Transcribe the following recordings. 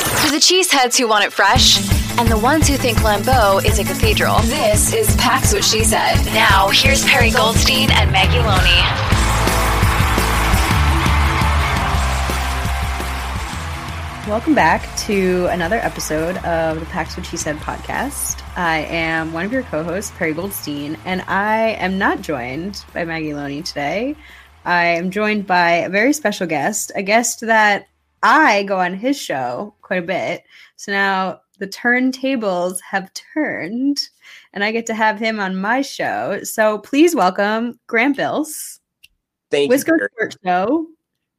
For the cheeseheads who want it fresh and the ones who think Lambeau is a cathedral, this is Pax What She Said. Now, here's Perri Goldstein and Maggie Loney. Welcome back to another episode of the Pax What She Said podcast. I am one of your co-hosts, Perri Goldstein, and I am not joined by Maggie Loney today. I am joined by a very special guest, a guest that I go on his show quite a bit. So now the turntables have turned, and I get to have him on my show. So please welcome Grant Bilse. Thank Wisco you. Sports Show.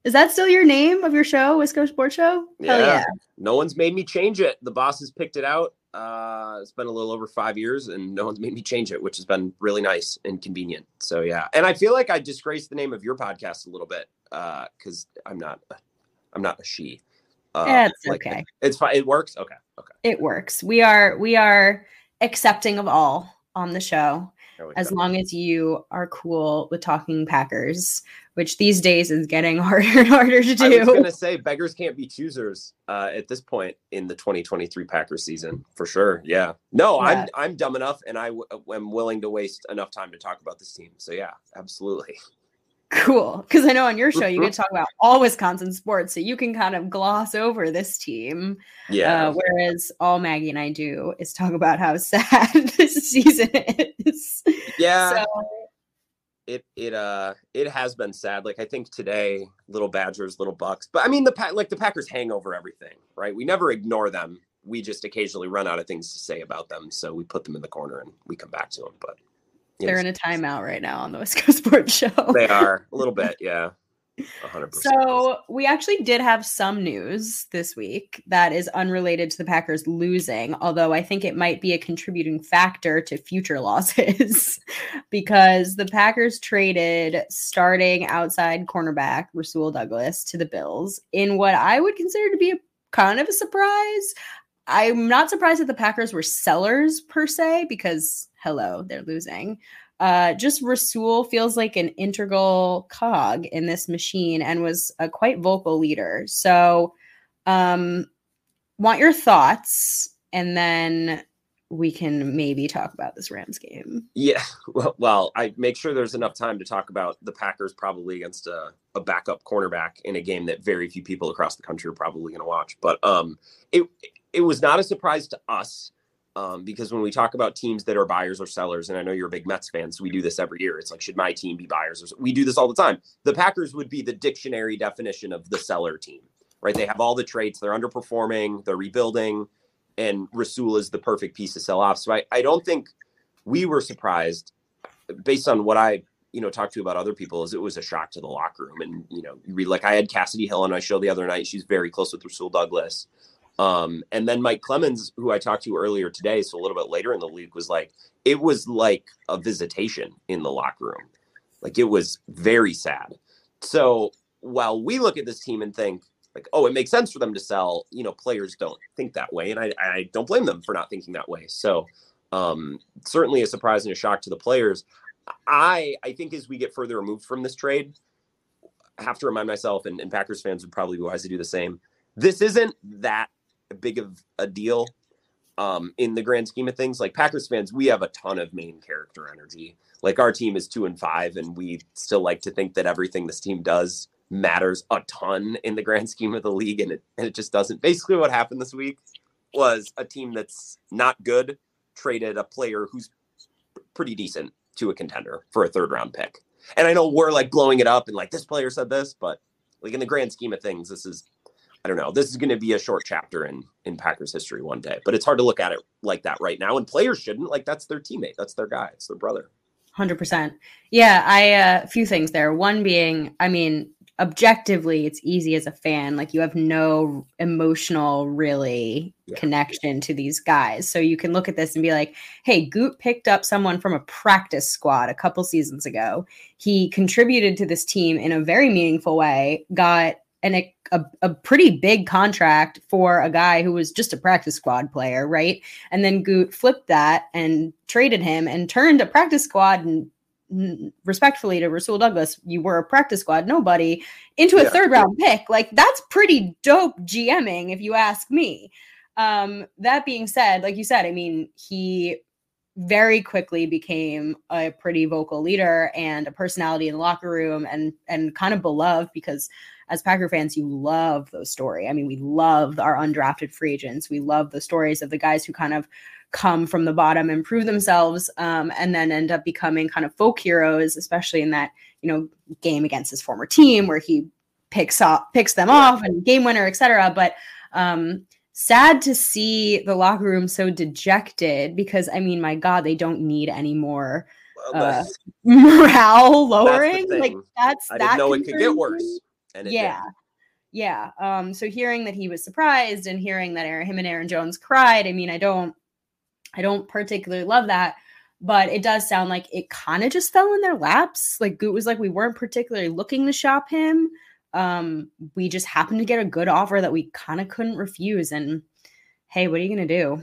Is that still your name of your show, Wisco Sports Show? Hell yeah. No one's made me change it. The boss has picked it out. Uh, it's been a little over five years, and no one's made me change it, which has been really nice and convenient. So yeah, and I feel like I disgraced the name of your podcast a little bit because I'm not, I'm not a she. Uh, That's like, okay. It's fine. It works. Okay. Okay. It works. We are we are accepting of all on the show as go. long as you are cool with talking Packers, which these days is getting harder and harder to do. I was gonna say beggars can't be choosers uh, at this point in the 2023 Packers season for sure. Yeah. No, Yeah. I'm I'm dumb enough, and I w- am willing to waste enough time to talk about this team. So yeah, absolutely. Cool. Because I know on your show you get to talk about all Wisconsin sports, so you can kind of gloss over this team. Yeah. Uh, whereas all Maggie and I do is talk about how sad this season is. yeah. So it it uh it has been sad. Like I think today, little Badgers, little Bucks, but I mean the Pa- like the Packers hang over everything, right? We never ignore them. We just occasionally run out of things to say about them, so we put them in the corner and we come back to them. But they're in a timeout right now on the Wisco Sports Show. they are a little bit, yeah, hundred percent. So we actually did have some news this week that is unrelated to the Packers losing, although I think it might be a contributing factor to future losses because the Packers traded starting outside cornerback Rasul Douglas to the Bills in what I would consider to be a kind of a surprise. I'm not surprised that the Packers were sellers per se because hello, they're losing uh, just Rasul feels like an integral cog in this machine and was a quite vocal leader. So, um, want your thoughts, and then we can maybe talk about this Rams game. Yeah, well, well, I make sure there's enough time to talk about the Packers probably against a, a backup cornerback in a game that very few people across the country are probably going to watch. But um, it it was not a surprise to us um, because when we talk about teams that are buyers or sellers, and I know you're a big Mets fan, so we do this every year. It's like, should my team be buyers? Or we do this all the time. The Packers would be the dictionary definition of the seller team. right? They have all the traits. They're underperforming. They're rebuilding, and Rasul is the perfect piece to sell off. So I, I don't think we were surprised based on what I you know talked to about other people is it was a shock to the locker room and you know like I had Cassidy Hill on my show the other night she's very close with Rasul Douglas um, and then Mike Clemens who I talked to earlier today so a little bit later in the league was like it was like a visitation in the locker room. Like it was very sad. So while we look at this team and think like oh it makes sense for them to sell you know players don't think that way and I, I don't blame them for not thinking that way. So um, certainly a surprise and a shock to the players. I I think as we get further removed from this trade, I have to remind myself, and, and Packers fans would probably be wise to do the same. This isn't that big of a deal um, in the grand scheme of things. Like Packers fans, we have a ton of main character energy. Like our team is two and five, and we still like to think that everything this team does matters a ton in the grand scheme of the league, and it and it just doesn't. Basically, what happened this week was a team that's not good traded a player who's pretty decent to a contender for a third round pick. And I know we're like blowing it up and like this player said this, but like in the grand scheme of things, this is I don't know. This is going to be a short chapter in in Packers history one day, but it's hard to look at it like that right now. And players shouldn't like that's their teammate, that's their guy, it's their brother. Hundred percent. Yeah, I a uh, few things there. One being, I mean, objectively it's easy as a fan like you have no emotional really yeah. connection to these guys so you can look at this and be like hey goot picked up someone from a practice squad a couple seasons ago he contributed to this team in a very meaningful way got an a, a, pretty big contract for a guy who was just a practice squad player right and then goot flipped that and traded him and turned a practice squad and respectfully to Rasul Douglas, you were a practice squad nobody into a yeah. third round pick. Like that's pretty dope GMing, if you ask me. Um, that being said, like you said, I mean, he very quickly became a pretty vocal leader and a personality in the locker room and and kind of beloved because as Packer fans, you love those stories. I mean, we love our undrafted free agents. We love the stories of the guys who kind of come from the bottom and prove themselves um, and then end up becoming kind of folk heroes especially in that you know game against his former team where he picks off picks them off and game winner etc but um sad to see the locker room so dejected because i mean my god they don't need any more uh, morale lowering. That's like that's I that didn't know it could get worse and yeah did. yeah um so hearing that he was surprised and hearing that Aaron, him and aaron jones cried i mean i don't I don't particularly love that, but it does sound like it kind of just fell in their laps. Like Goot was like, we weren't particularly looking to shop him. Um, we just happened to get a good offer that we kind of couldn't refuse. And hey, what are you gonna do?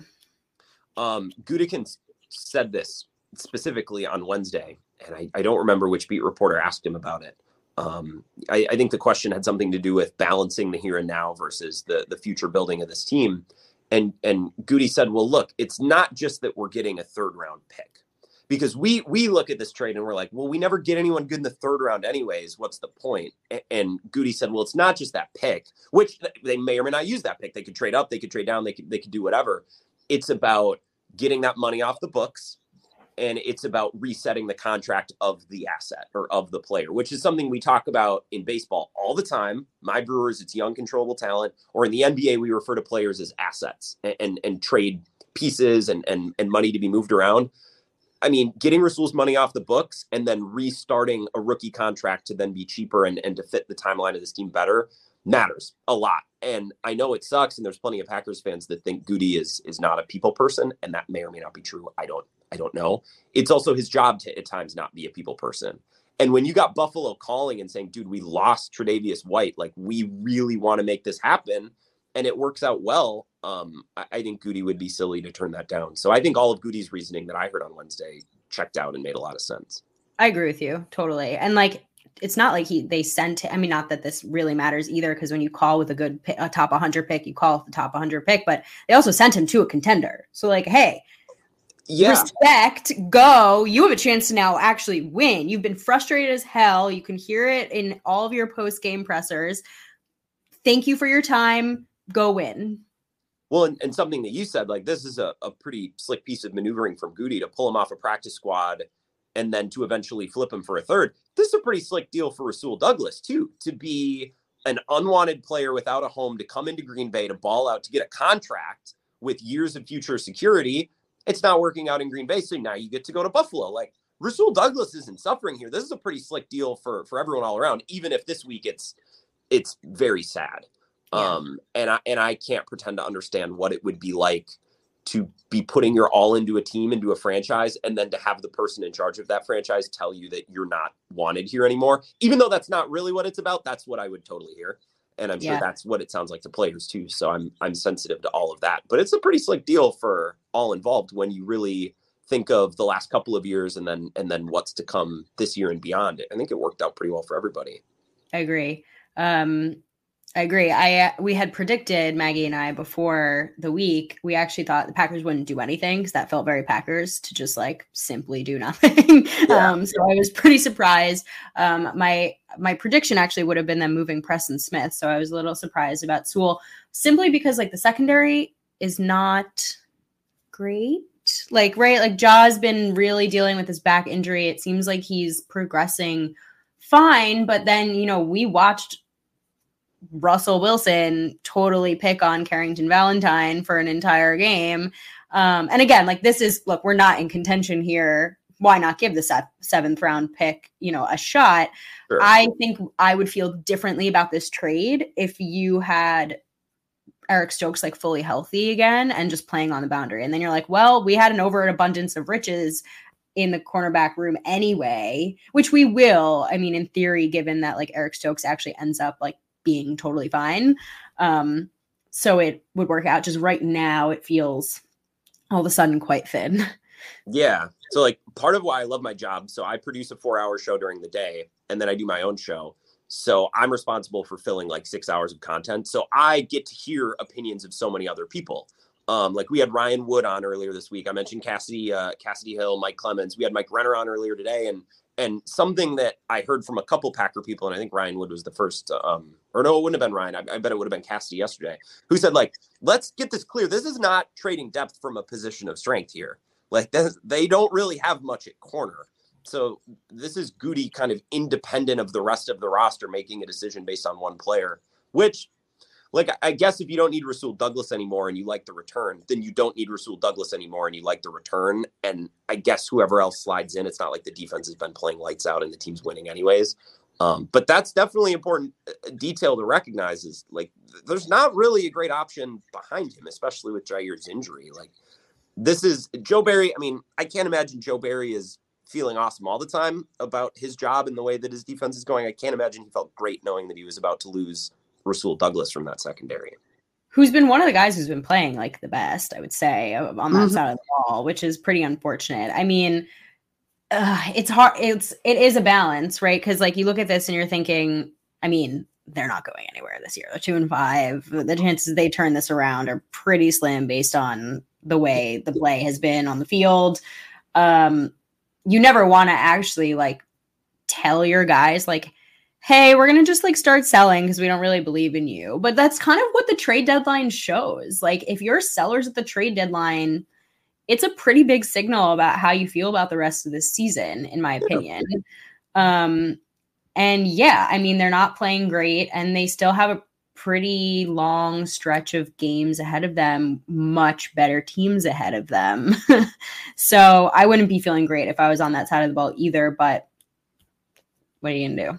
Um, Gutekunst said this specifically on Wednesday, and I, I don't remember which beat reporter asked him about it. Um, I, I, think the question had something to do with balancing the here and now versus the the future building of this team and and Goody said, "Well, look, it's not just that we're getting a third round pick." Because we we look at this trade and we're like, well, we never get anyone good in the third round, anyways. What's the point? And Goody said, well, it's not just that pick, which they may or may not use that pick. They could trade up, they could trade down, they could they could do whatever. It's about getting that money off the books and it's about resetting the contract of the asset or of the player, which is something we talk about in baseball all the time. My Brewers, it's young, controllable talent, or in the NBA, we refer to players as assets and and, and trade pieces and, and and money to be moved around. I mean, getting Rasul's money off the books and then restarting a rookie contract to then be cheaper and, and to fit the timeline of this team better matters a lot. And I know it sucks, and there's plenty of Packers fans that think Goody is is not a people person, and that may or may not be true. I don't I don't know. It's also his job to at times not be a people person. And when you got Buffalo calling and saying, dude, we lost Tre'Davious White, like we really want to make this happen, and it works out well, um, I, I, think Goody would be silly to turn that down. So I think all of Goody's reasoning that I heard on Wednesday checked out and made a lot of sense. I agree with you totally. And like it's not like he they sent I mean not that this really matters either because when you call with a good pick, a top 100 pick you call the top 100 pick but they also sent him to a contender. So like hey, yeah. respect, go. You have a chance to now actually win. You've been frustrated as hell. You can hear it in all of your post game pressers. Thank you for your time. Go win. Well, and, and, something that you said, like this is a, a pretty slick piece of maneuvering from Goody to pull him off a practice squad and then to eventually flip him for a third. This is a pretty slick deal for Rasul Douglas, too, to be an unwanted player without a home to come into Green Bay to ball out to get a contract with years of future security. It's not working out in Green Bay, so now you get to go to Buffalo. Like Rasul Douglas isn't suffering here. This is a pretty slick deal for for everyone all around. Even if this week it's it's very sad. Yeah. Um, and I and I can't pretend to understand what it would be like to be putting your all into a team, into a franchise, and then to have the person in charge of that franchise tell you that you're not wanted here anymore. Even though that's not really what it's about, that's what I would totally hear. And I'm sure yeah. that's what it sounds like to players too. So I'm I'm sensitive to all of that. But it's a pretty slick deal for all involved when you really think of the last couple of years and then and then what's to come this year and beyond. It. I think it worked out pretty well for everybody. I agree. Um, I agree. I uh, we had predicted Maggie and I before the week. We actually thought the Packers wouldn't do anything because that felt very Packers to just like simply do nothing. Yeah. um, so I was pretty surprised. Um, my my prediction actually would have been them moving Preston Smith. So I was a little surprised about Rasul simply because like the secondary is not great. Like right, like Jaw's been really dealing with his back injury. It seems like he's progressing fine, but then you know we watched Russell Wilson totally pick on Carrington Valentine for an entire game. Um, and again, like this is look, we're not in contention here. Why not give the seventh round pick, you know, a shot? Sure. I think I would feel differently about this trade if you had Eric Stokes like fully healthy again and just playing on the boundary. And then you're like, well, we had an overabundance of riches in the cornerback room anyway, which we will. I mean, in theory, given that like Eric Stokes actually ends up like being totally fine. Um, so it would work out. Just right now, it feels all of a sudden quite thin. Yeah. So like part of why I love my job. So I produce a four hour show during the day and then I do my own show. So I'm responsible for filling like six hours of content. So I get to hear opinions of so many other people. Um, like we had Ryan Wood on earlier this week. I mentioned Cassidy, uh, Cassidy Hill, Mike Clemens. We had Mike Renner on earlier today, and and something that I heard from a couple Packer people, and I think Ryan Wood was the first, um, or no, it wouldn't have been Ryan. I, I, bet it would have been Cassidy yesterday, who said, like, let's get this clear. This is not trading depth from a position of strength here. Like, they don't really have much at corner. So this is Goody kind of independent of the rest of the roster making a decision based on one player, which like I guess if you don't need Rasul Douglas anymore and you like the return, then you don't need Rasul Douglas anymore and you like the return. And I guess whoever else slides in, it's not like the defense has been playing lights out and the team's winning anyways. Um, but that's definitely important uh, detail to recognize is like there's not really a great option behind him, especially with Jaire's injury. Like this is Joe Barry. I mean, I can't imagine Joe Barry is feeling awesome all the time about his job and the way that his defense is going. I can't imagine he felt great knowing that he was about to lose Rasul Douglas from that secondary. Who's been one of the guys who's been playing like the best, I would say, on that mm-hmm. side of the ball, which is pretty unfortunate. I mean, uh, it's hard. It's it is a balance, right? Because like you look at this and you're thinking, I mean, they're not going anywhere this year. They're two and five. The chances they turn this around are pretty slim based on the way the play has been on the field. Um, you never want to actually like tell your guys like, hey, we're going to just like start selling because we don't really believe in you. But that's kind of what the trade deadline shows. Like, if you're sellers at the trade deadline, it's a pretty big signal about how you feel about the rest of this season, in my opinion. Um, and yeah, I mean, they're not playing great and they still have a pretty long stretch of games ahead of them, much better teams ahead of them. so I wouldn't be feeling great if I was on that side of the ball either. But what are you going to do?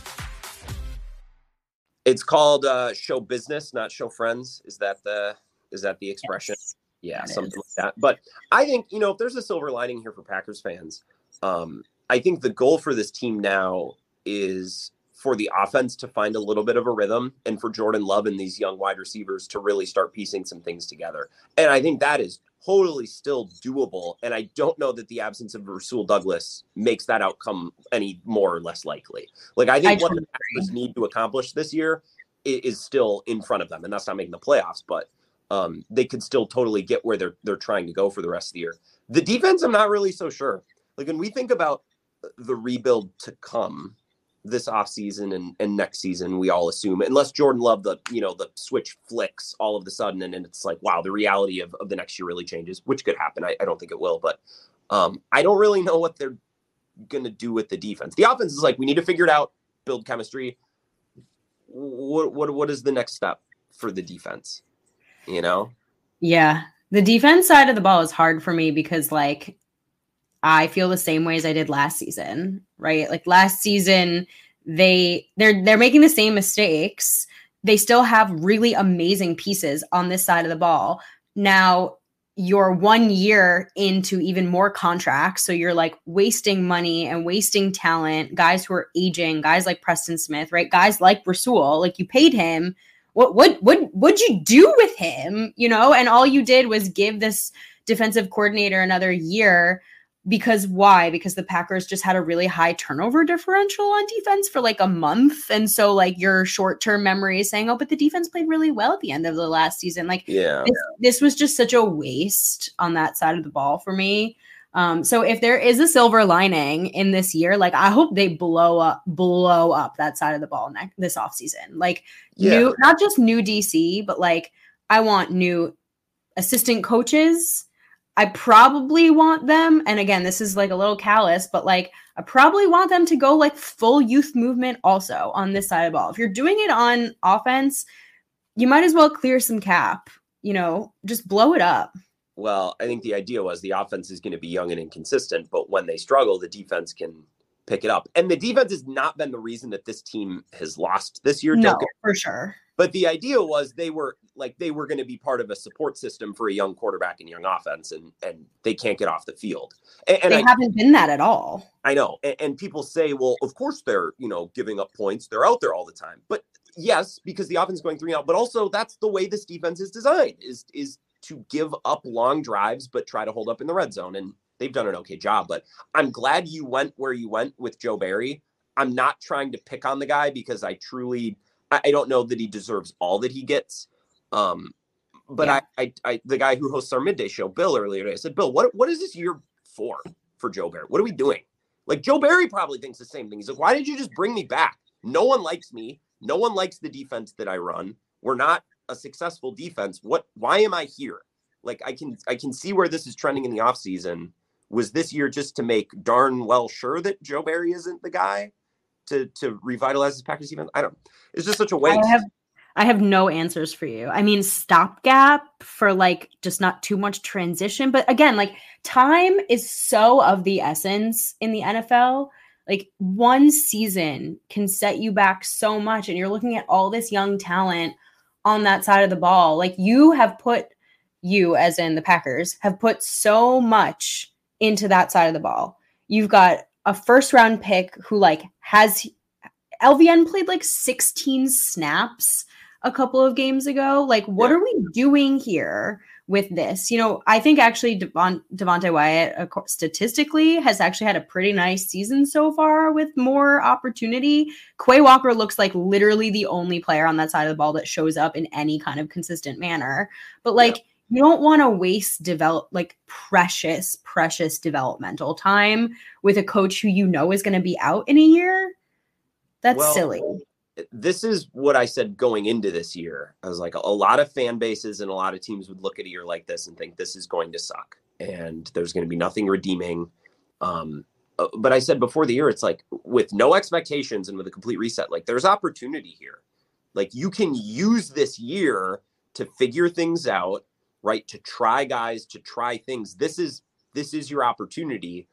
It's called uh, show business, not show friends. Is that the is that the expression? Yes, yeah, something is. like that. But I think you know if there's a silver lining here for Packers fans, um, I think the goal for this team now is for the offense to find a little bit of a rhythm and for Jordan Love and these young wide receivers to really start piecing some things together. And I think that is totally still doable. And I don't know that the absence of Rasul Douglas makes that outcome any more or less likely. Like I think I what the Packers need to accomplish this year i- is still in front of them, and that's not making the playoffs, but um, they could still totally get where they're they're trying to go for the rest of the year. The defense, I'm not really so sure. Like when we think about the rebuild to come this offseason and, and next season, we all assume, unless Jordan Love the you know the switch flicks all of the sudden, and then it's like, wow, the reality of, of the next year really changes, which could happen. I, I don't think it will, but um, I don't really know what they're gonna do with the defense. The offense is like, we need to figure it out, build chemistry. What what what is the next step for the defense? You know? Yeah. The defense side of the ball is hard for me because like I feel the same way as I did last season, right? Like last season they they're they're making the same mistakes. They still have really amazing pieces on this side of the ball. Now you're one year into even more contracts. So you're like wasting money and wasting talent, guys who are aging, guys like Preston Smith, right? Guys like Rasul, like you paid him what what what what'd you do with him you know and all you did was give this defensive coordinator another year because why because the packers just had a really high turnover differential on defense for like a month and so like your short-term memory is saying oh but the defense played really well at the end of the last season like Yeah. this, this was just such a waste on that side of the ball for me um, so if there is a silver lining in this year, like I hope they blow up, blow up that side of the ball next this offseason. Like Yeah. new, not just new DC, but like I want new assistant coaches. I probably want them, and again, this is like a little callous, but like I probably want them to go like full youth movement also on this side of the ball. If you're doing it on offense, you might as well clear some cap, you know, just blow it up. Well, I think the idea was the offense is going to be young and inconsistent, but when they struggle, the defense can pick it up. And the defense has not been the reason that this team has lost this year. No, for sure. But the idea was they were like they were going to be part of a support system for a young quarterback and young offense, and and they can't get off the field. And, and they I, haven't been that at all. I know, and, and people say, well, of course they're you know giving up points. They're out there all the time, but yes, because the offense is going three out. But also that's the way this defense is designed is is to give up long drives but try to hold up in the red zone, and they've done an okay job. But I'm glad you went where you went with Joe Barry. I'm not trying to pick on the guy because I truly I don't know that he deserves all that he gets. Um, but Yeah. I, I, I, the guy who hosts our midday show, Bill, earlier today, I said, Bill, what, what is this year for for Joe Barry? What are we doing? Like Joe Barry probably thinks the same thing. He's like, why did you just bring me back? No one likes me. No one likes the defense that I run. We're not a successful defense. What? Why am I here? Like I can, I can see where this is trending in the offseason. Was this year just to make darn well sure that Joe Barry isn't the guy to to revitalize his Packers defense? I don't. It's just such a waste. I have I have no answers for you. I mean, stopgap for like just not too much transition. But again, like time is so of the essence in the NFL. Like one season can set you back so much. And you're looking at all this young talent on that side of the ball. Like you have put, you as in the Packers, have put so much into that side of the ball. You've got a first round pick who like has LVN played like 16 snaps a couple of games ago. Like, what Yeah. are we doing here with this? You know, I think actually Devon, Devonte Wyatt, course, statistically, has actually had a pretty nice season so far with more opportunity. Quay Walker looks like literally the only player on that side of the ball that shows up in any kind of consistent manner. But like, you don't want to waste develop like precious, precious developmental time with a coach who you know is going to be out in a year. That's Well, silly. This is what I said going into this year. I was like, a lot of fan bases and a lot of teams would look at a year like this and think this is going to suck and there's going to be nothing redeeming. Um, uh, but I said before the year, it's like with no expectations and with a complete reset, like there's opportunity here. Like you can use this year to figure things out, right? To try guys, to try things. This is this is your opportunity.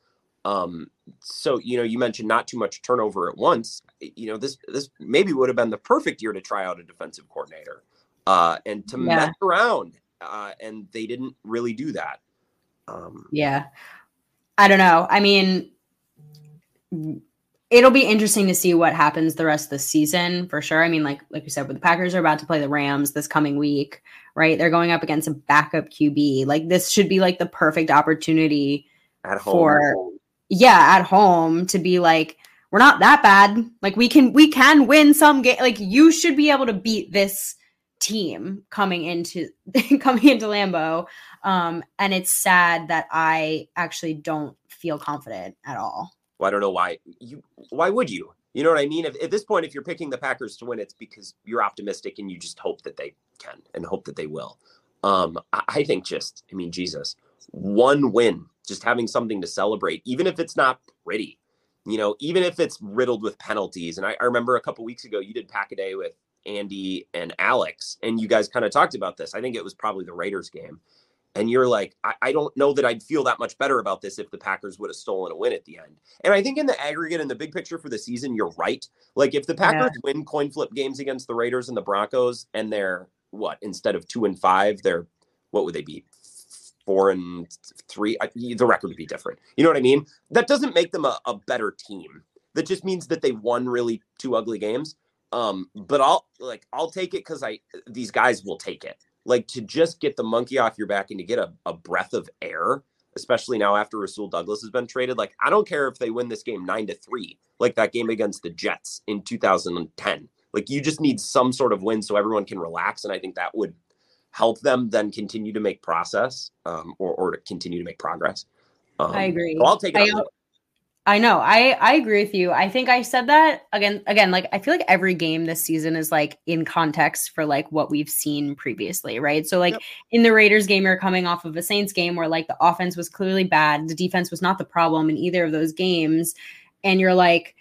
Um, so you know, you mentioned not too much turnover at once. You know, this this maybe would have been the perfect year to try out a defensive coordinator uh, and to Yeah. mess around. Uh, and they didn't really do that. Um, Yeah. I don't know. I mean, it'll be interesting to see what happens the rest of the season for sure. I mean, like like you said, with the Packers are about to play the Rams this coming week, right? They're going up against a backup QB. Like this should be like the perfect opportunity at home. for yeah, at home to be like we're not that bad. Like we can we can win some game. Like you should be able to beat this team coming into coming into Lambeau. Um, and it's sad that I actually don't feel confident at all. Well, I don't know why you. Why would you? You know what I mean? If, at this point, if you're picking the Packers to win, it's because you're optimistic and you just hope that they can and hope that they will. Um, I, I think just, I mean, Jesus, one win, just having something to celebrate, even if it's not pretty, you know, even if it's riddled with penalties. And I, I remember a couple weeks ago, you did pack a day with Andy and Alex, and you guys kind of talked about this. I think it was probably the Raiders game. And you're like, I, I don't know that I'd feel that much better about this if the Packers would have stolen a win at the end. And I think in the aggregate, in the big picture for the season, you're right. Like if the Packers win coin flip games against the Raiders and the Broncos, and they're what instead of two and five, they're what would they be? Four and three. The record would be different. You know what I mean? That doesn't make them a, a better team. That just means that they won really two ugly games. Um, but I'll like I'll take it because I these guys will take it. Like to just get the monkey off your back and to get a, a breath of air, especially now after Rasul Douglas has been traded. Like I don't care if they win this game nine to three, like that game against the Jets in 2010. Like you just need some sort of win so everyone can relax, and I think that would help them then continue to make process um, or or to continue to make progress. Um, I agree. so I'll take it. I, I know. I I agree with you. I think I said that again again like I feel like every game this season is like in context for like what we've seen previously, right? So like in the Raiders game you're coming off of a Saints game where like the offense was clearly bad, the defense was not the problem in either of those games and you're like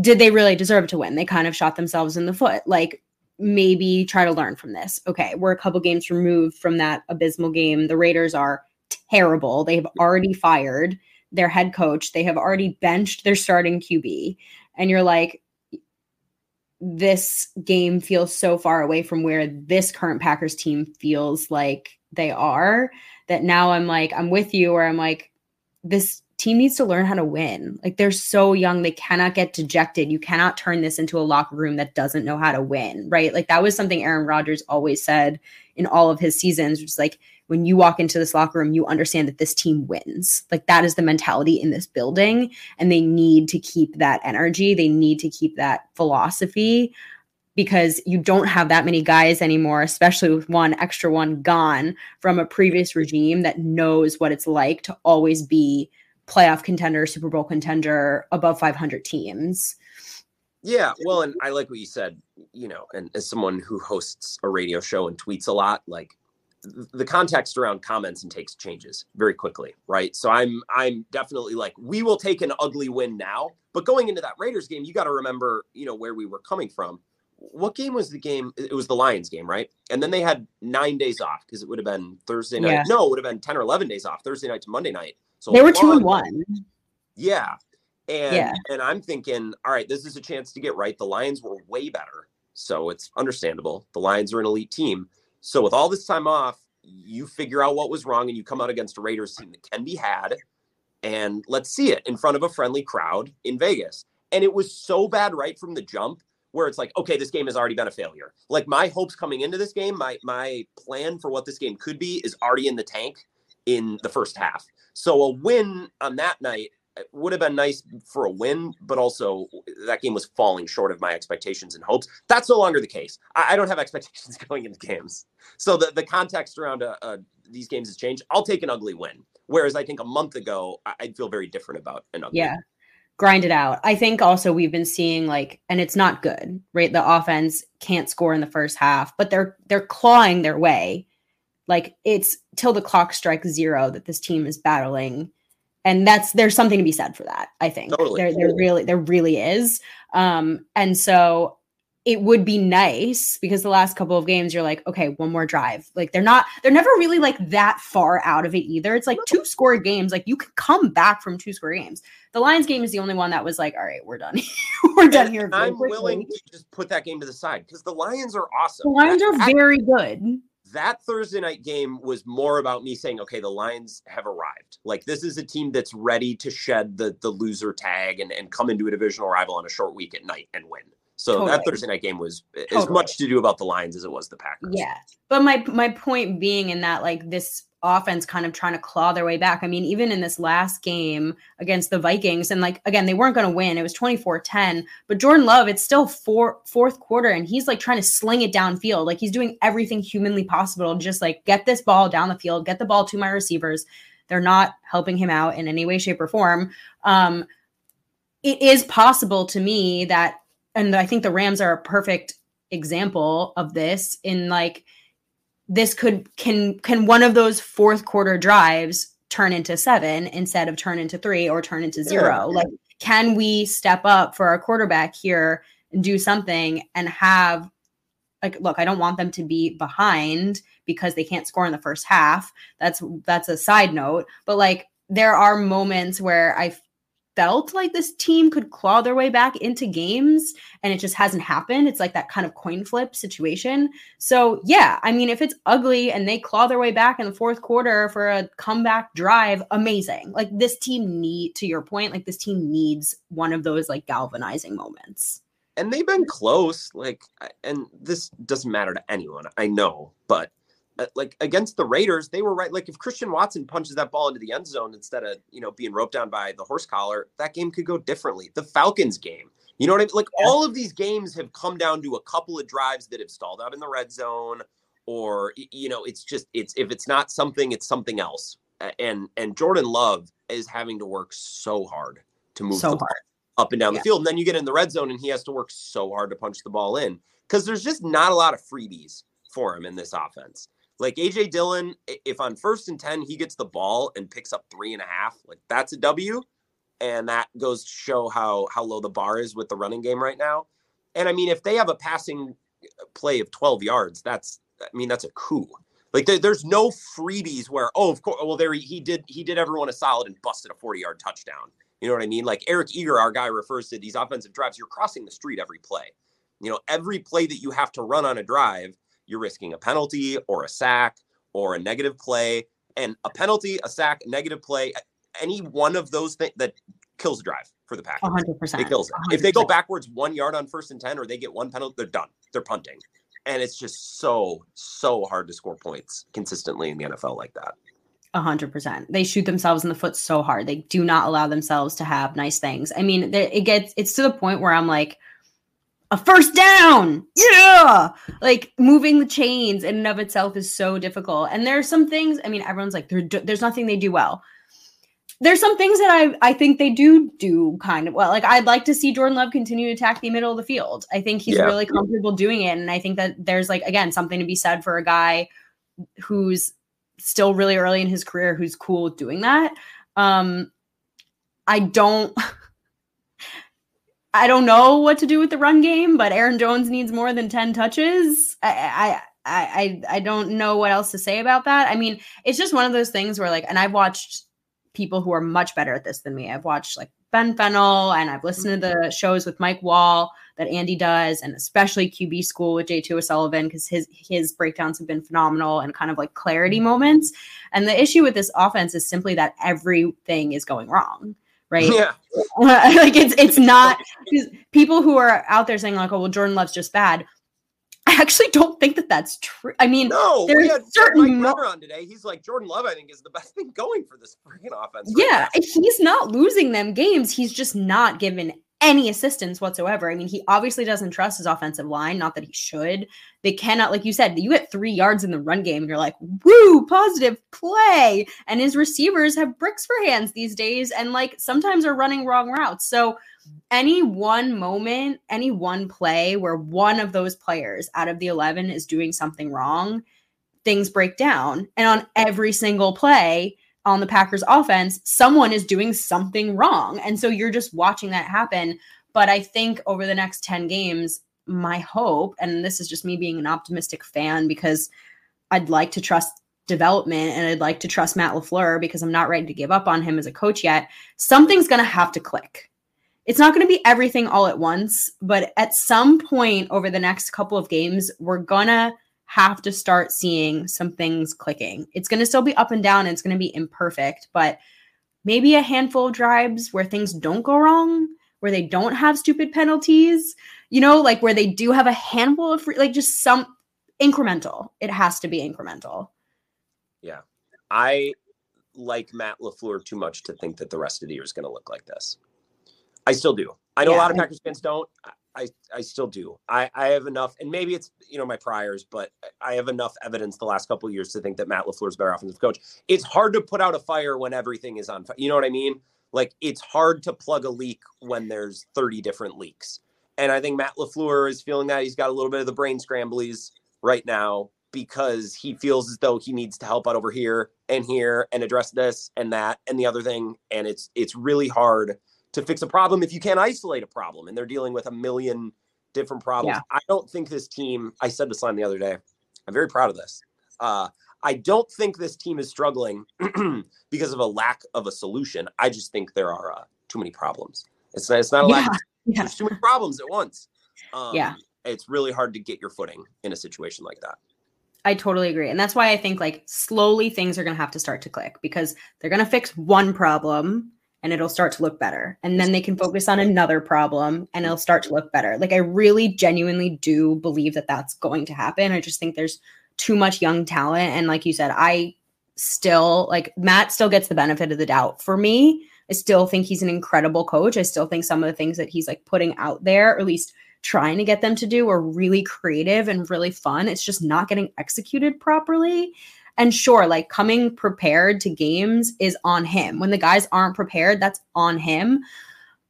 did they really deserve to win? They kind of shot themselves in the foot. Like maybe try to learn from this. Okay, we're a couple games removed from that abysmal game. The Raiders are terrible. They've already fired their head coach. They have already benched their starting QB. And you're like, this game feels so far away from where this current Packers team feels like they are that now I'm like, I'm with you, where I'm like, this team needs to learn how to win. Like they're so young, they cannot get dejected. You cannot turn this into a locker room that doesn't know how to win, right? Like that was something Aaron Rodgers always said in all of his seasons, which is like when you walk into this locker room, you understand that this team wins. Like that is the mentality in this building, and they need to keep that energy. They need to keep that philosophy because you don't have that many guys anymore, especially with one extra one gone from a previous regime that knows what it's like to always be playoff contender, Super Bowl contender, above 500 teams. Yeah, well, and I like what you said, you know, and as someone who hosts a radio show and tweets a lot, like the context around comments and takes changes very quickly, right? So I'm I'm definitely like we will take an ugly win now, but going into that Raiders game, you got to remember, you know, where we were coming from. What game was the game? It was the Lions game, right? And then they had 9 days off because it would have been Thursday night. Yeah. No, it would have been 10 or 11 days off, Thursday night to Monday night. So They were two and one. yeah. And Yeah. and I'm thinking, all right, this is a chance to get right. The Lions were way better. So it's understandable. The Lions are an elite team. So with all this time off, you figure out what was wrong and you come out against a Raiders team that can be had. And let's see it in front of a friendly crowd in Vegas. And it was so bad right from the jump where it's like, okay, this game has already been a failure. Like my hopes coming into this game, my my plan for what this game could be is already in the tank in the first half. So a win on that night would have been nice for a win, but also that game was falling short of my expectations and hopes. That's no longer the case. I, I don't have expectations going into games. So the, the context around uh, uh, these games has changed. I'll take an ugly win. Whereas I think a month ago, I- I'd feel very different about an ugly Yeah. win. Grind it out. I think also we've been seeing like, and it's not good, right? The offense can't score in the first half, but they're they're clawing their way. Like it's till the clock strikes zero that this team is battling. And that's there's something to be said for that, I think. Totally. There there really there really is. Um, and so it would be nice because the last couple of games you're like okay one more drive like they're not they're never really like that far out of it either it's like two score games like you can come back from two score games the lions game is the only one that was like all right we're done we're done here i'm willing to just put that game to the side because the lions are awesome the lions are very good that Thursday night game was more about me saying, okay, the Lions have arrived. Like this is a team that's ready to shed the the loser tag and, and come into a divisional rival on a short week at night and win. So totally. that Thursday night game was totally. as much to do about the Lions as it was the Packers. Yeah. But my my point being in that like this offense kind of trying to claw their way back. I mean, even in this last game against the Vikings, and like again, they weren't going to win. It was 24-10. But Jordan Love, it's still four fourth quarter, and he's like trying to sling it downfield. Like he's doing everything humanly possible to just like get this ball down the field, get the ball to my receivers. They're not helping him out in any way, shape, or form. Um, it is possible to me that and I think the Rams are a perfect example of this in like this could can can one of those fourth quarter drives turn into seven instead of turn into three or turn into zero? yeah. like can we step up for our quarterback here and do something and have like look i don't want them to be behind because they can't score in the first half. That's that's a side note. But like there are moments where i felt like this team could claw their way back into games and it just hasn't happened. It's like that kind of coin flip situation. So, yeah, I mean, if it's ugly and they claw their way back in the fourth quarter for a comeback drive, amazing. Like this team need to your point, like this team needs one of those like galvanizing moments. And they've been close like and this doesn't matter to anyone. I know, but Uh, like against the Raiders, they were right. Like if Christian Watson punches that ball into the end zone instead of you know being roped down by the horse collar, that game could go differently. The Falcons game, you know what I mean? Like all of these games have come down to a couple of drives that have stalled out in the red zone, or you know, it's just it's if it's not something, it's something else. And and Jordan Love is having to work so hard to move so the ball up and down yeah. the field, and then you get in the red zone, and he has to work so hard to punch the ball in because there's just not a lot of freebies for him in this offense. Like AJ Dillon, if on first and 10 he gets the ball and picks up three and a half, like that's a W. And that goes to show how how low the bar is with the running game right now. And I mean, if they have a passing uh, play of 12 yards, that's I mean, that's a coup. Like there, there's no freebies where, oh, of course, well, there he did he did everyone a solid and busted a 40 yard touchdown. You know what I mean? Like Eric Eager, our guy, refers to these offensive drives. You're crossing the street every play. You know, every play that you have to run on a drive you're risking a penalty or a sack or a negative play. And a penalty, a sack, negative play, any one of those things that kills the drive for the Packers. 100%. It kills it. 100%. If they go backwards one yard on first and 10 or they get one penalty, they're done. They're punting. And it's just so, so hard to score points consistently in the NFL like that. A hundred percent. They shoot themselves in the foot so hard. They do not allow themselves to have nice things. I mean, it gets it's to the point where I'm like, a first down. Yeah. Like moving the chains in and of itself is so difficult. And there are some things, I mean, everyone's like, there's nothing they do well. There's some things that I, I think they do do kind of well. Like, I'd like to see Jordan Love continue to attack the middle of the field. I think he's yeah. really comfortable doing it. And I think that there's, like, again, something to be said for a guy who's still really early in his career who's cool with doing that. Um, I don't. I don't know what to do with the run game, but Aaron Jones needs more than 10 touches. I, I, I, I don't know what else to say about that. I mean, it's just one of those things where like, and I've watched people who are much better at this than me. I've watched like Ben Fennell and I've listened to the mm-hmm. shows with Mike Wall that Andy does, and especially QB School with J.T. O'Sullivan because his his breakdowns have been phenomenal and kind of like clarity mm-hmm. moments. And the issue with this offense is simply that everything is going wrong right? Yeah. like it's it's not people who are out there saying like, oh well, Jordan Love's just bad. I actually don't think that that's true. I mean, no, there's we had certain Mike mo- on today. He's like Jordan Love. I think is the best thing going for this freaking offense. Right yeah, now. he's not losing them games. He's just not given any assistance whatsoever. I mean, he obviously doesn't trust his offensive line, not that he should. They cannot, like you said, you get three yards in the run game, and you're like, woo, positive play. And his receivers have bricks for hands these days, and like sometimes are running wrong routes. So, any one moment, any one play where one of those players out of the 11 is doing something wrong, things break down. And on every single play, on the Packers offense, someone is doing something wrong. And so you're just watching that happen. But I think over the next 10 games, my hope, and this is just me being an optimistic fan because I'd like to trust development and I'd like to trust Matt LaFleur because I'm not ready to give up on him as a coach yet. Something's going to have to click. It's not going to be everything all at once, but at some point over the next couple of games, we're going to have to start seeing some things clicking. It's going to still be up and down and it's going to be imperfect, but maybe a handful of drives where things don't go wrong, where they don't have stupid penalties, you know, like where they do have a handful of free, like just some incremental. It has to be incremental. Yeah. I like Matt LaFleur too much to think that the rest of the year is going to look like this. I still do. I know yeah. a lot of Packers fans don't. I, I still do. I, I have enough, and maybe it's you know my priors, but I have enough evidence the last couple years to think that Matt LaFleur is better offensive coach. It's hard to put out a fire when everything is on fire. You know what I mean? Like it's hard to plug a leak when there's 30 different leaks. And I think Matt LaFleur is feeling that he's got a little bit of the brain scramblies right now because he feels as though he needs to help out over here and here and address this and that and the other thing. And it's it's really hard to fix a problem if you can't isolate a problem and they're dealing with a million different problems. Yeah. I don't think this team, I said this line the other day. I'm very proud of this. Uh, I don't think this team is struggling because of a lack of a solution. I just think there are uh, too many problems. It's not, it's not a lack. Of, yeah. There's too many problems at once. Um, yeah. It's really hard to get your footing in a situation like that. I totally agree. And that's why I think like slowly things are going to have to start to click because they're going to fix one problem and it'll start to look better. And then they can focus on another problem and it'll start to look better. Like I really genuinely do believe that that's going to happen. I just think there's too much young talent and like you said, I still like Matt still gets the benefit of the doubt. For me, I still think he's an incredible coach. I still think some of the things that he's like putting out there, or at least trying to get them to do, are really creative and really fun. It's just not getting executed properly. And sure, like coming prepared to games is on him. When the guys aren't prepared, that's on him.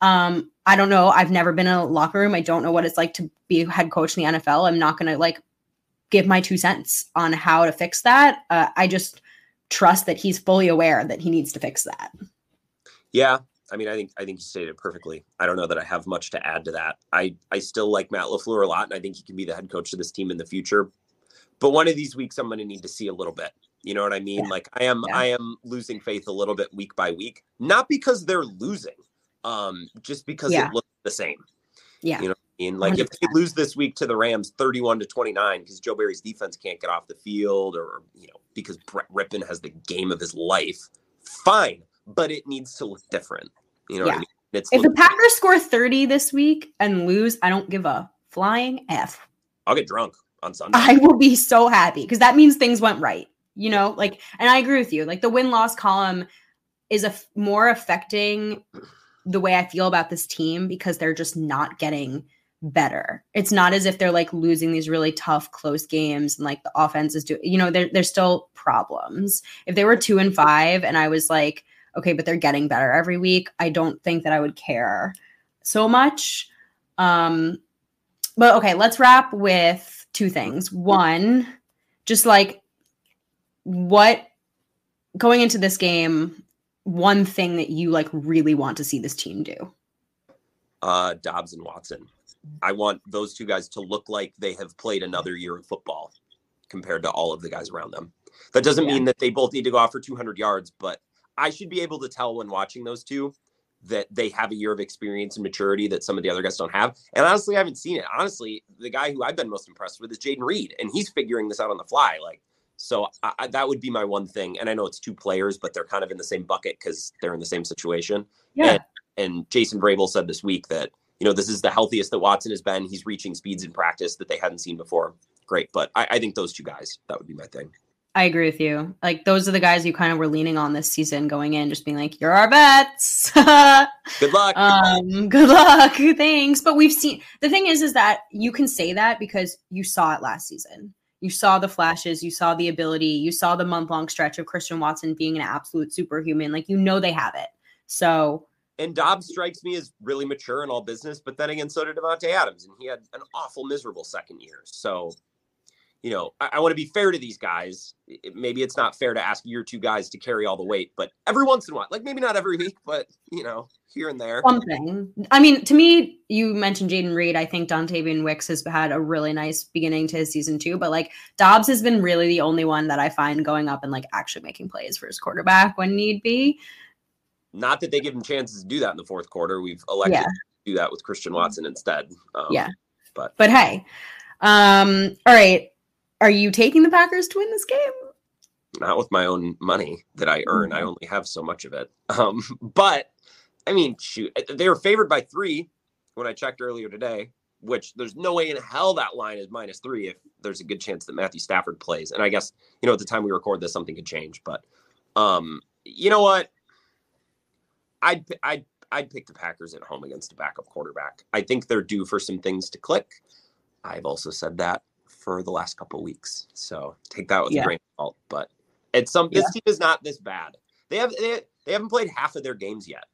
Um, I don't know. I've never been in a locker room. I don't know what it's like to be a head coach in the NFL. I'm not going to like give my two cents on how to fix that. Uh, I just trust that he's fully aware that he needs to fix that. Yeah, I mean, I think I think you stated it perfectly. I don't know that I have much to add to that. I I still like Matt LaFleur a lot, and I think he can be the head coach of this team in the future. But one of these weeks, I'm going to need to see a little bit. You know what I mean? Yeah. Like I am, yeah. I am losing faith a little bit week by week, not because they're losing, um, just because yeah. it looks the same. Yeah. You know what I mean? Like 100%. if they lose this week to the Rams 31 to 29 because Joe Barry's defense can't get off the field or, you know, because Brett Rypien has the game of his life, fine. But it needs to look different. You know what I mean? It's if the Packers score 30 this week and lose, I don't give a flying F. I'll get drunk on Sunday. I will be so happy because that means things went right. You know, like, and I agree with you. Like the win loss column is a f- more affecting the way I feel about this team because they're just not getting better. It's not as if they're like losing these really tough close games and like the offense is doing, you know, there, there's still problems. If they were two and five and I was like, okay, but they're getting better every week, I don't think that I would care so much. Um, but okay, let's wrap with two things. One, just like what going into this game, one thing that you like really want to see this team do. Uh Doubs and Watson. I want those two guys to look like they have played another year of football compared to all of the guys around them. That doesn't yeah. mean that they both need to go off for 200 yards, but I should be able to tell when watching those two that they have a year of experience and maturity that some of the other guys don't have. And honestly, I haven't seen it. Honestly, the guy who I've been most impressed with is Jayden Reed, and he's figuring this out on the fly. Like, so I, that would be my one thing. And I know it's two players, but they're kind of in the same bucket because they're in the same situation. Yeah. And, and Jason Vrabel said this week that you know this is the healthiest that Watson has been. He's reaching speeds in practice that they hadn't seen before. Great, but I, I think those two guys that would be my thing. I agree with you. Like those are the guys you kind of were leaning on this season going in, just being like, "You're our bets." good luck. Um, good luck. Thanks. But we've seen the thing is, is that you can say that because you saw it last season. You saw the flashes. You saw the ability. You saw the month long stretch of Christian Watson being an absolute superhuman. Like you know they have it. So. And Doubs strikes me as really mature in all business, but then again, so did Davante Adams, and he had an awful, miserable second year. So you know, I, I want to be fair to these guys. It- maybe it's not fair to ask your two guys to carry all the weight, but every once in a while, like maybe not every week, but you know, here and there. Something. I mean, to me, you mentioned Jayden Reed. I think Dontayvion Wicks has had a really nice beginning to his season too. But like Doubs has been really the only one that I find going up and like actually making plays for his quarterback when need be. Not that they give him chances to do that in the fourth quarter. We've elected Yeah. to do that with Christian Watson instead. Um, Yeah. but But hey, um, all right. Are you taking the Packers to win this game? not with my own money that I earn. Mm-hmm. I only have so much of it. Um, but I mean, shoot, eh, they were favored by three when I checked earlier today. Which there's no way in hell that line is minus three if there's a good chance that Matthew Stafford plays. And I guess you know at the time we record this, something could change. But um, you know what? I'd I'd I'd pick the Packers at home against a backup quarterback. I think they're due for some things to click. I've also said that for the last couple of weeks, so take that with Yeah. a grain of salt. But it's some this Yeah. team is not this bad. They have they, they haven't played half of their games yet,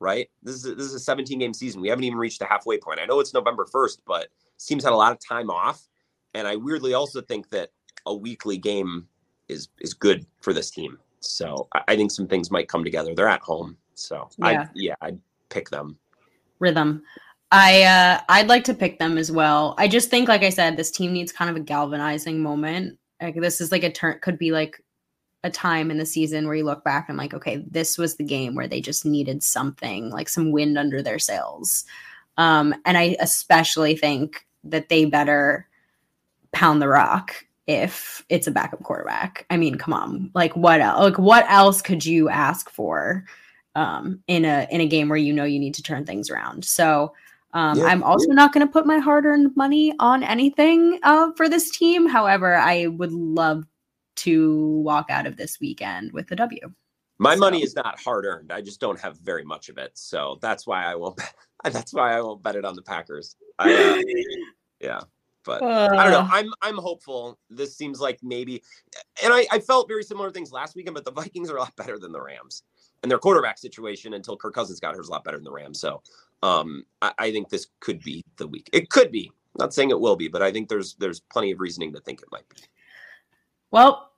right? This is a, this is a 17 game season. We haven't even reached the halfway point. I know it's November 1st, but this team's had a lot of time off, and I weirdly also think that a weekly game is is good for this team. So I, I think some things might come together. They're at home, so Yeah. I yeah I'd pick them. rhythm. I uh I'd like to pick them as well. I just think like I said this team needs kind of a galvanizing moment. Like this is like a turn could be like a time in the season where you look back and like okay, this was the game where they just needed something, like some wind under their sails. Um and I especially think that they better pound the rock if it's a backup quarterback. I mean, come on. Like what else? Like what else could you ask for? um, in a in a game where you know you need to turn things around. So um, Yeah. I'm also not going to put my hard earned money on anything uh, for this team. However, I would love to walk out of this weekend with a W. My money is not hard earned. I just don't have very much of it, so that's why I won't. Bet, that's why I won't bet it on the Packers. I, uh, yeah, but I don't know. Uh. I'm I'm hopeful. This seems like maybe, and I, I felt very similar things last weekend, but the Vikings are a lot better than the Rams, and their quarterback situation until Kirk Cousins got here is a lot better than the Rams. So, um, I, I think this could be the week. It could be. not saying it will be, but I think there's there's plenty of reasoning to think it might be. Well,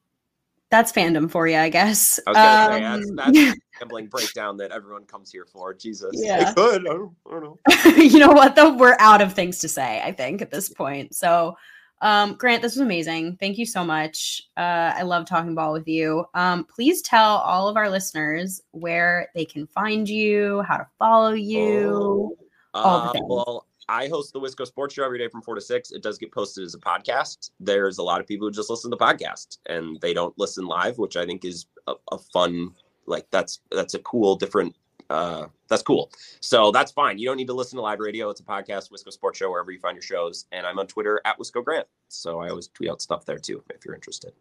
that's fandom for you, I guess. I was gonna say that's Um, that's the gambling breakdown that everyone comes here for. Jesus, Yeah. it could. I don't, I don't know. you know what though we're out of things to say i think at this point so um grant this was amazing thank you so much uh i love talking ball with you um please tell all of our listeners where they can find you how to follow you all the Uh, things. well, I host the Wisco Sports Show every day from four to six. It does get posted as a podcast. There's a lot of people who just listen to the podcast and they don't listen live, which I think is a, a fun, like that's that's a cool, different. Uh, that's cool. So that's fine. You don't need to listen to live radio. It's a podcast, Wisco Sports Show, wherever you find your shows. And I'm on Twitter at Wisco Grant. So I always tweet out stuff there too, if you're interested.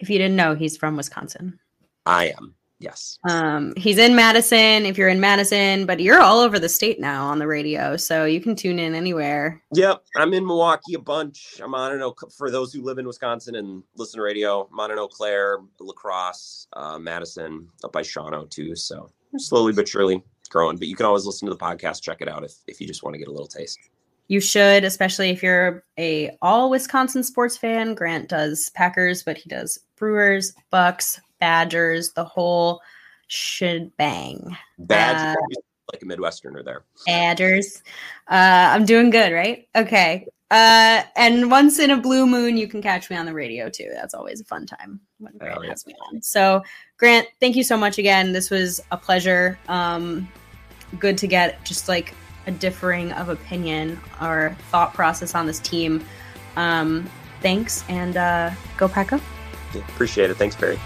if you didn't know he's from wisconsin I am. Yes. um he's in madison if you're in madison but you're all over the state now on the radio so you can tune in anywhere Yep, I'm in Milwaukee a bunch. I'm on an Eau, for those who live in Wisconsin and listen to radio. I'm on an Eau Claire, La Crosse, uh, Madison, up by Shawano too. So slowly but surely growing. But you can always listen to the podcast, check it out if if you just want to get a little taste. You should, especially if you're a all Wisconsin sports fan. Grant does Packers, but he does Brewers, Bucks, Badgers, the whole shebang. Badge Uh, like a Midwesterner there. Badgers. Uh, I'm doing good, right? Okay. Uh, and once in a blue moon, you can catch me on the radio too. That's always a fun time when Grant Hell yeah. has me on. So, Grant, thank you so much again. This was a pleasure. Um, good to get just like a differing of opinion or thought process on this team. Um, thanks, and uh, go pack up. Appreciate it. Thanks, Barry.